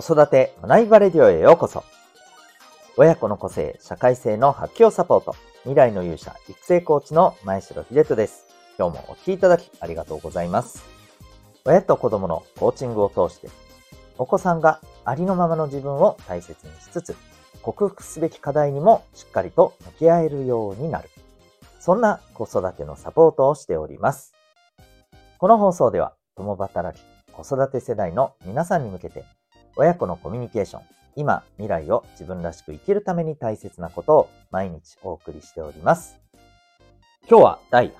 子育て学びバレディオへようこそ。親子の個性、社会性の発揮をサポート。未来の勇者、育成コーチの前城秀人です。今日もお聴きいただきありがとうございます。親と子供のコーチングを通して、お子さんがありのままの自分を大切にしつつ、克服すべき課題にもしっかりと向き合えるようになる。そんな子育てのサポートをしております。この放送では、共働き、子育て世代の皆さんに向けて、親子のコミュニケーション、今、未来を自分らしく生きるために大切なことを毎日お送りしております。今日は第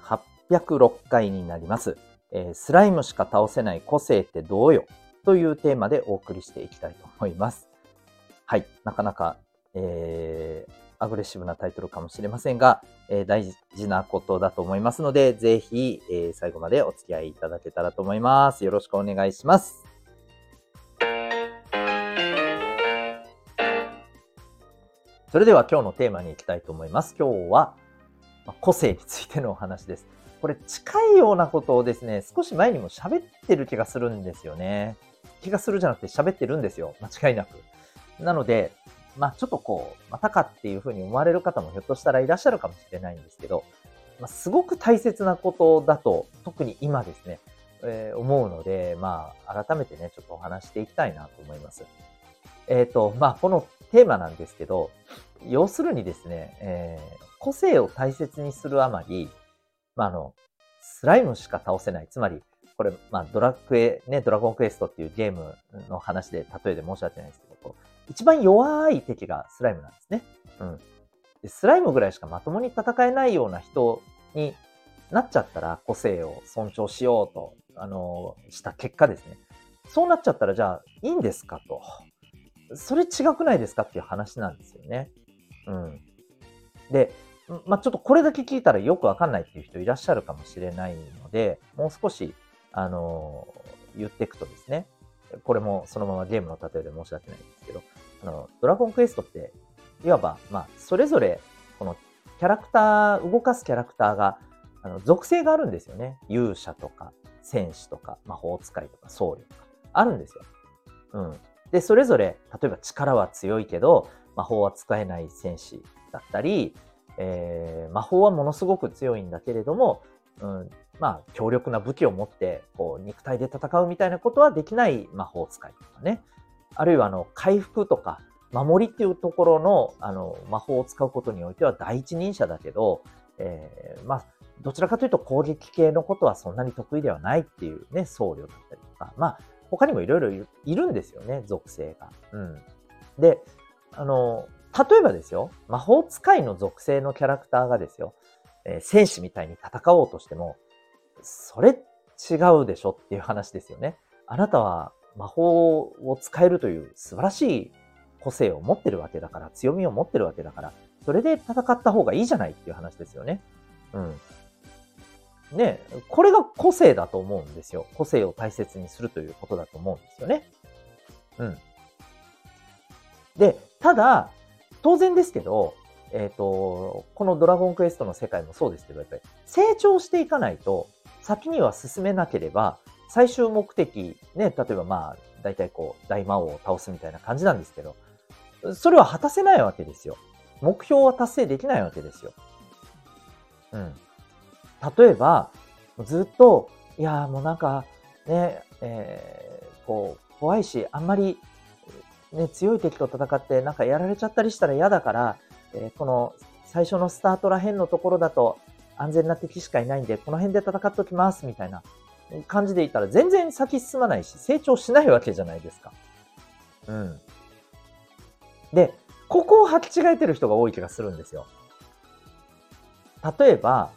806回になります。えー、スライムしか倒せない個性ってどうよ？というテーマでお送りしていきたいと思います。はい。なかなか、えー、アグレッシブなタイトルかもしれませんが、えー、大事なことだと思いますので、ぜひ、えー、最後までお付き合いいただけたらと思います。よろしくお願いします。それでは今日のテーマに行きたいと思います。今日は、個性についてのお話です。これ近いようなことをですね、少し前にも喋ってる気がするんですよね。気がするじゃなくて喋ってるんですよ。間違いなく。なので、まあちょっとこう、またかっていうふうに思われる方もひょっとしたらいらっしゃるかもしれないんですけど、まあ、すごく大切なことだと、特に今ですね、えー、思うので、まあ改めてね、ちょっとお話していきたいなと思います。えっ、ー、と、まあこのテーマなんですけど、要するにですね、えー、個性を大切にするあまり、まあ、あの、スライムしか倒せない。つまり、これ、まあ、ドラクエ、ね、ドラゴンクエストっていうゲームの話で、例えで申し訳ないですけど、一番弱い敵がスライムなんですね。うん。でスライムぐらいしかまともに戦えないような人になっちゃったら、個性を尊重しようと、あの、した結果ですね。そうなっちゃったら、じゃあ、いいんですかと。それ違くないですかっていう話なんですよね。うん。で、まあ、ちょっとこれだけ聞いたらよくわかんないっていう人いらっしゃるかもしれないので、もう少し、あのー、言っていくとですね、これもそのままゲームの例えで申し訳ないんですけど、あの、ドラゴンクエストって、いわば、まあ、それぞれ、このキャラクター、動かすキャラクターが、あの、属性があるんですよね。勇者とか、戦士とか、魔法使いとか、僧侶とか、あるんですよ。うん。で、それぞれ、例えば力は強いけど、魔法は使えない戦士だったり、えー、魔法はものすごく強いんだけれども、うん、まあ、強力な武器を持って、こう、肉体で戦うみたいなことはできない魔法使いとかね。あるいは、あの、回復とか、守りっていうところの、あの、魔法を使うことにおいては第一人者だけど、えー、まあ、どちらかというと攻撃系のことはそんなに得意ではないっていうね、僧侶だったりとか、まあ、他にもいろいろいるんですよね、属性が。うん。で、あの、例えばですよ、魔法使いの属性のキャラクターがですよ、えー、戦士みたいに戦おうとしても、それ違うでしょっていう話ですよね。あなたは魔法を使えるという素晴らしい個性を持ってるわけだから、強みを持ってるわけだから、それで戦った方がいいじゃないっていう話ですよね。うん。ね、これが個性だと思うんですよ。個性を大切にするということだと思うんですよね。うん。で、ただ、当然ですけど、えっ、ー、と、このドラゴンクエストの世界もそうですけど、やっぱり成長していかないと、先には進めなければ、最終目的、ね、例えばまあ、大体こう、大魔王を倒すみたいな感じなんですけど、それは果たせないわけですよ。目標は達成できないわけですよ。うん。例えば、ずっと、いやもうなんか、ね、えー、こう、怖いし、あんまり、ね、強い敵と戦って、なんかやられちゃったりしたら嫌だから、えー、この最初のスタートら辺のところだと安全な敵しかいないんで、この辺で戦っときます、みたいな感じでいたら全然先進まないし、成長しないわけじゃないですか。うん。で、ここを履き違えてる人が多い気がするんですよ。例えば、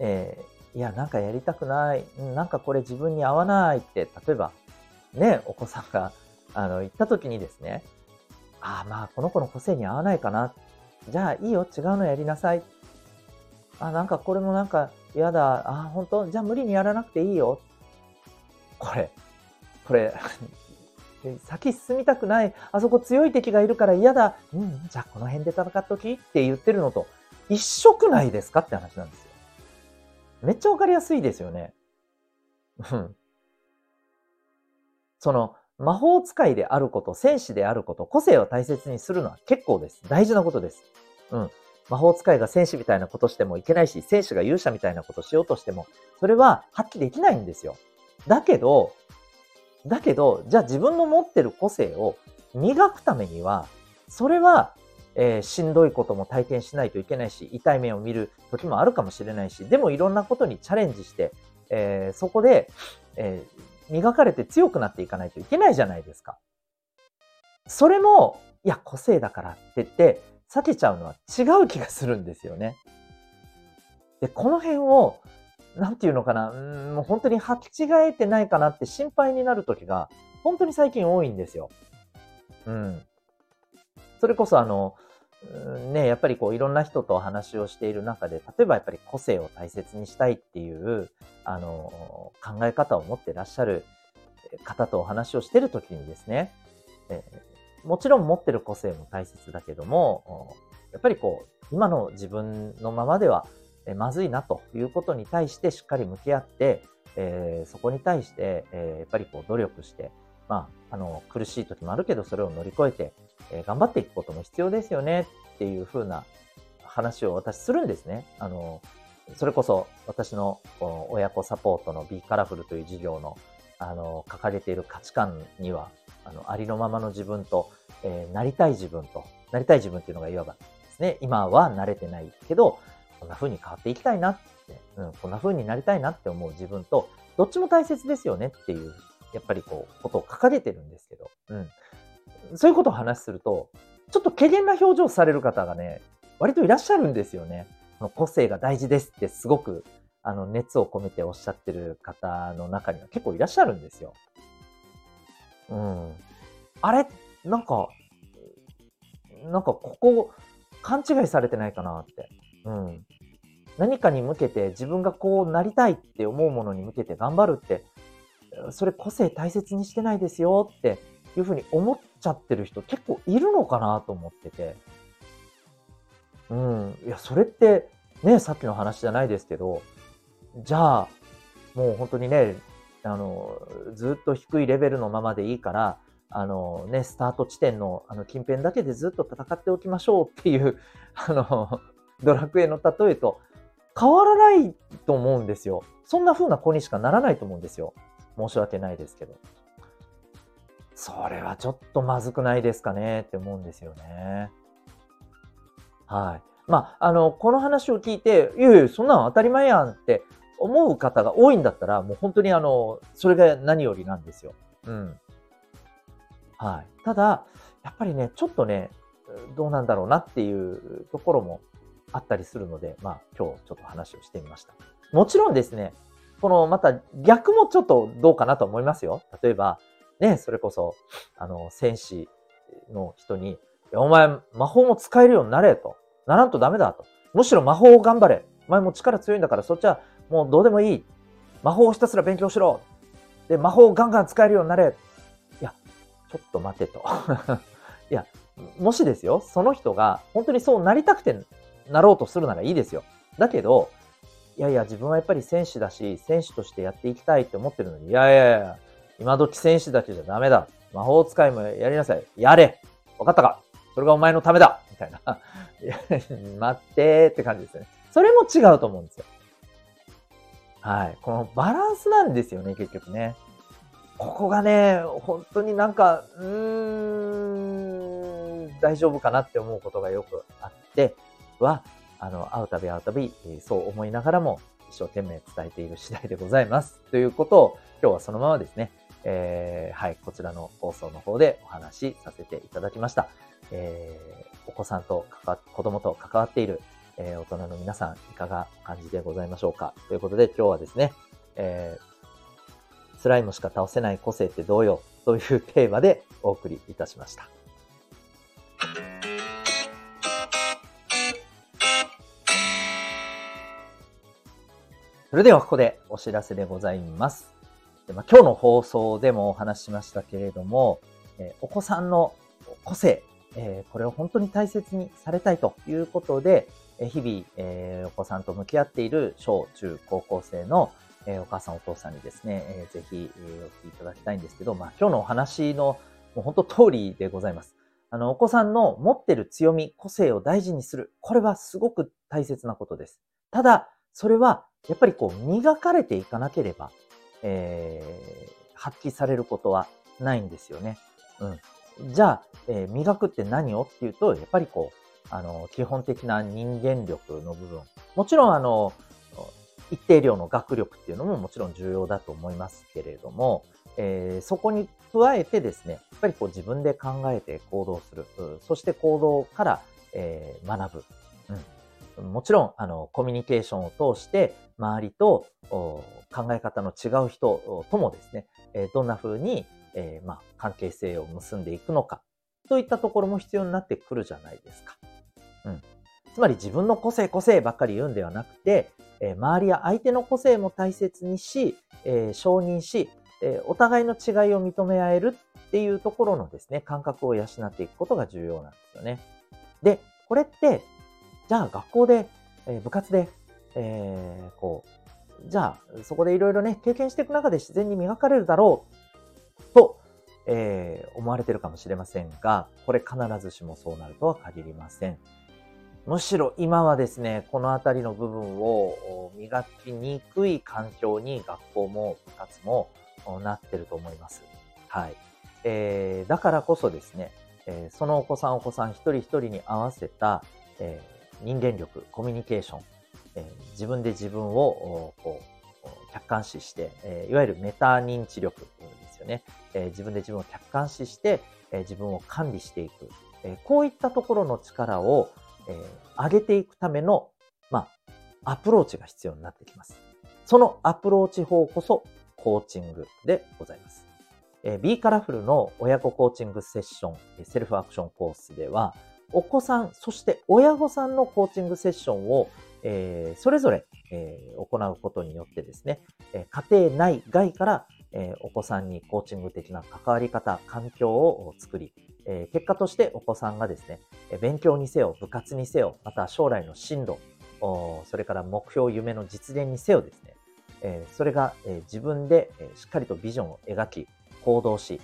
えー、いや、なんかやりたくない、なんかこれ自分に合わないって、例えば、ね、お子さんが、あの、言った時にですね、ああ、まあ、この子の個性に合わないかな。じゃあ、いいよ、違うのやりなさい。あ、なんかこれもなんか嫌だ。あ、本当？じゃあ無理にやらなくていいよ。これ、これ 先進みたくない。あそこ強い敵がいるから嫌だ。うん、じゃあこの辺で戦っときって言ってるのと一緒くないですかって話なんですよ。めっちゃわかりやすいですよね。うん。その、魔法使いであること、戦士であること、個性を大切にするのは結構です。大事なことです。うん。魔法使いが戦士みたいなことしてもいけないし、戦士が勇者みたいなことしようとしても、それは発揮できないんですよ。だけど、だけど、じゃあ自分の持ってる個性を磨くためには、それは、えー、しんどいことも体験しないといけないし、痛い目を見る時もあるかもしれないし、でもいろんなことにチャレンジして、えー、そこで、えー、磨かれて強くなっていかないといけないじゃないですか。それも、いや、個性だからって言って、避けちゃうのは違う気がするんですよね。で、この辺を、なんていうのかな、うん、もう本当に履き違えてないかなって心配になる時が、本当に最近多いんですよ。うん。それこそあの、ね、やっぱりこういろんな人とお話をしている中で、例えばやっぱり個性を大切にしたいっていう、あの、考え方を持ってらっしゃる方とお話をしてるときにですね、えもちろん持ってる個性も大切だけども、やっぱりこう、今の自分のままではまずいなということに対してしっかり向き合って、えー、そこに対して、えー、やっぱりこう努力して、まあ、あの、苦しい時もあるけど、それを乗り越えて、えー、頑張っていくことも必要ですよねっていうふうな話を私するんですね。あの、それこそ私の親子サポートの Be Colorful という事業の、あの、掲げている価値観には、あの、ありのままの自分と、えー、なりたい自分と、なりたい自分っていうのがいわばですね、今は慣れてないけど、こんな風に変わっていきたいなって、うん、こんな風になりたいなって思う自分と、どっちも大切ですよねっていう、やっぱりこう、ことを掲げてるんですけど、うん。そういうことを話すると、ちょっと軽減な表情される方がね、割といらっしゃるんですよね。の個性が大事ですってすごく、あの、熱を込めておっしゃってる方の中には結構いらっしゃるんですよ。うん。あれなんか、なんかここ、勘違いされてないかなって。うん。何かに向けて自分がこうなりたいって思うものに向けて頑張るって、それ個性大切にしてないですよっていうふうに思っちゃってる人結構いるのかなと思ってて。うん。いや、それってね、さっきの話じゃないですけど、じゃあ、もう本当にね、あの、ずっと低いレベルのままでいいから、あのね、スタート地点のあの近辺だけでずっと戦っておきましょうっていう、あの、ドラクエの例えと変わらないと思うんですよ。そんな風な子にしかならないと思うんですよ。申し訳ないですけど。それはちょっとまずくないですかねって思うんですよね。はい。まあ、あの、この話を聞いて、いやいや、そんなの当たり前やんって思う方が多いんだったら、もう本当にあの、それが何よりなんですよ。うん。はい。ただ、やっぱりね、ちょっとね、どうなんだろうなっていうところもあったりするので、まあ今日ちょっと話をしてみました。もちろんですね、このまた逆もちょっとどうかなと思いますよ。例えば、ね、それこそ、あの、戦士の人に、お前魔法も使えるようになれと。ならんとダメだと。むしろ魔法を頑張れ。お前も力強いんだからそっちはもうどうでもいい。魔法をひたすら勉強しろ。で、魔法をガンガン使えるようになれ。いや、ちょっと待てと。いや、もしですよ、その人が本当にそうなりたくてなろうとするならいいですよ。だけど、いやいや、自分はやっぱり選手だし、選手としてやっていきたいって思ってるのに、いやいやいや、今時選手だけじゃダメだ。魔法使いもやりなさい。やれわかったかそれがお前のためだみたいな。待ってーって感じですよね。それも違うと思うんですよ。はい。このバランスなんですよね、結局ね。ここがね、本当になんか、うーん、大丈夫かなって思うことがよくあって、は、あの、会うたび会うたび、そう思いながらも一生懸命伝えている次第でございます。ということを、今日はそのままですね、えー、はい、こちらの放送の方でお話しさせていただきました。えー、お子さんと関わ、子供と関わっている、えー、大人の皆さん、いかがお感じでございましょうかということで、今日はですね、えー、スライムしか倒せない個性ってどうよというテーマでお送りいたしました。それではここでお知らせでございます。でまあ、今日の放送でもお話ししましたけれども、えー、お子さんの個性、えー、これを本当に大切にされたいということで、えー、日々、えお子さんと向き合っている小中高校生の、えー、お母さんお父さんにですね、えー、ぜひ、えー、お聞きいただきたいんですけど、まあ今日のお話のもう本当通りでございます。あの、お子さんの持ってる強み、個性を大事にする。これはすごく大切なことです。ただ、それは、やっぱりこう、磨かれていかなければ、えー、発揮されることはないんですよね。うん。じゃあ、えー、磨くって何をっていうと、やっぱりこう、あの、基本的な人間力の部分。もちろん、あの、一定量の学力っていうのももちろん重要だと思いますけれども、えー、そこに加えてですね、やっぱりこう自分で考えて行動する。そして行動から、えー、学ぶ。もちろん、あの、コミュニケーションを通して、周りと考え方の違う人ともですね、え、どんな風に、えー、まあ、関係性を結んでいくのか、といったところも必要になってくるじゃないですか。うん。つまり自分の個性個性ばっかり言うんではなくて、えー、周りや相手の個性も大切にし、えー、承認し、えー、お互いの違いを認め合えるっていうところのですね、感覚を養っていくことが重要なんですよね。で、これって、じゃあ学校で、えー、部活で、えー、こう、じゃあそこでいろいろね、経験していく中で自然に磨かれるだろうと、えー、思われてるかもしれませんが、これ必ずしもそうなるとは限りません。むしろ今はですね、このあたりの部分を磨きにくい環境に学校も部活もなってると思います。はい。えー、だからこそですね、えー、そのお子さんお子さん一人一人に合わせた、え、人間力、コミュニケーション、えー、自分で自分をこう客観視して、えー、いわゆるメタ認知力ですよね、えー。自分で自分を客観視して、えー、自分を管理していく。えー、こういったところの力を、えー、上げていくための、まあ、アプローチが必要になってきます。そのアプローチ法こそコーチングでございます。えー、B カラフルの親子コーチングセッション、セルフアクションコースでは、お子さん、そして親御さんのコーチングセッションを、えー、それぞれ、えー、行うことによってですね、え家庭内外から、えお子さんにコーチング的な関わり方、環境を作り、え結果としてお子さんがですね、勉強にせよ、部活にせよ、また将来の進路、それから目標、夢の実現にせよですね、えそれが、え自分で、えしっかりとビジョンを描き、行動し、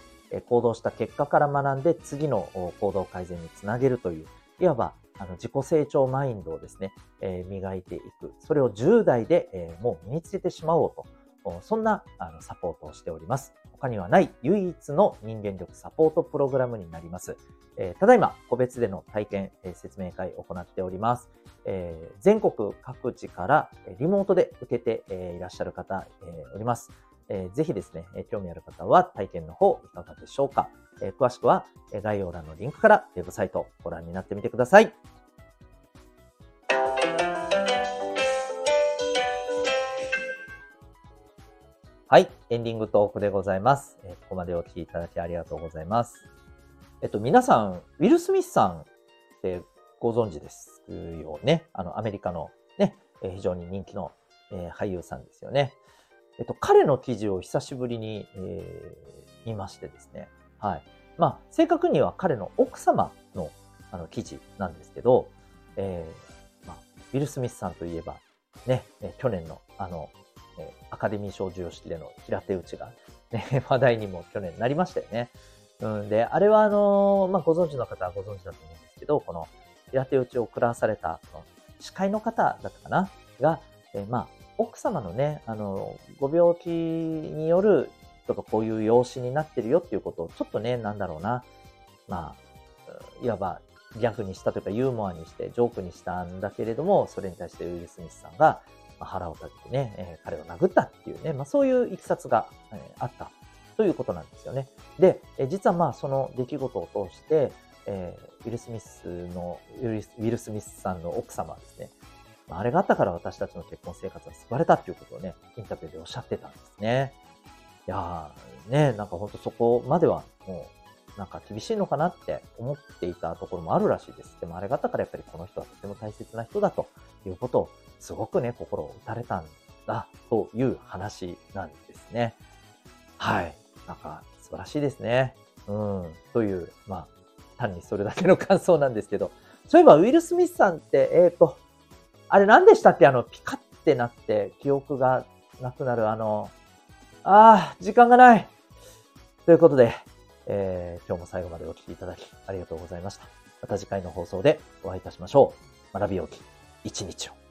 行動した結果から学んで次の行動改善につなげるという、いわばあの自己成長マインドをですね、え磨いていく。それを10代で、えもう身につけてしまおうと。そんなあのサポートをしております。他にはない唯一の人間力サポートプログラムになります。えー、ただいま個別での体験、えー、説明会を行っております。えー、全国各地からリモートで受けて、えいらっしゃる方、えおります。えぜひですね、え興味ある方は体験の方いかがでしょうか。え詳しくはえ概要欄のリンクからウェブサイトをご覧になってみてください。はい。エンディングトークでございます。えここまでお聞きいただきありがとうございます。えっと、皆さん、ウィル・スミスさんってご存知ですよね。あの、アメリカのね、え非常に人気の、え俳優さんですよね。えっと、彼の記事を久しぶりに、えー、見ましてですね。はい。まあ、正確には彼の奥様のあの記事なんですけど、えー、まあ、ウィル・スミスさんといえば、ね、去年のあの、アカデミー賞授与式での平手打ちが、ね、話題にも去年なりましたよね。うん、で、あれはあのまあ、ご存知の方はご存知だと思うんですけど、この平手打ちを食らわされた、その司会の方だったかな？が、えー、まあ、奥様のね、あの、ご病気による、ちょっとこういう養子になってるよっていうことを、ちょっとね、なんだろうな、まあ、いわばギャグにしたというかユーモアにしてジョークにしたんだけれども、それに対してウィル・スミスさんが、腹を立ててね、えー、彼を殴ったっていうね、まあ、そういういきさつが、えー、あったということなんですよね。で、えー、実はまあその出来事を通して、えー、ウィル・スミスの、ウィル・スミスさんの奥様はですね、あれがあったから私たちの結婚生活は救われたっていうことをね、インタビューでおっしゃってたんですね。いやー、ね、なんかほんとそこまではもう、なんか厳しいのかなって思っていたところもあるらしいです。でもあれがあったからやっぱりこの人はとても大切な人だということを、すごくね、心を打たれたんだという話なんですね。はい。なんか素晴らしいですね。うん。という、まあ、単にそれだけの感想なんですけど、そういえばウィル・スミスさんって、えっ、ー、と、あれ何でしたっけ？あの、ピカってなって記憶がなくなるあの、ああ、時間がないということで、えー、今日も最後までお聴きいただきありがとうございました。また次回の放送でお会いいたしましょう。学びよき一日を。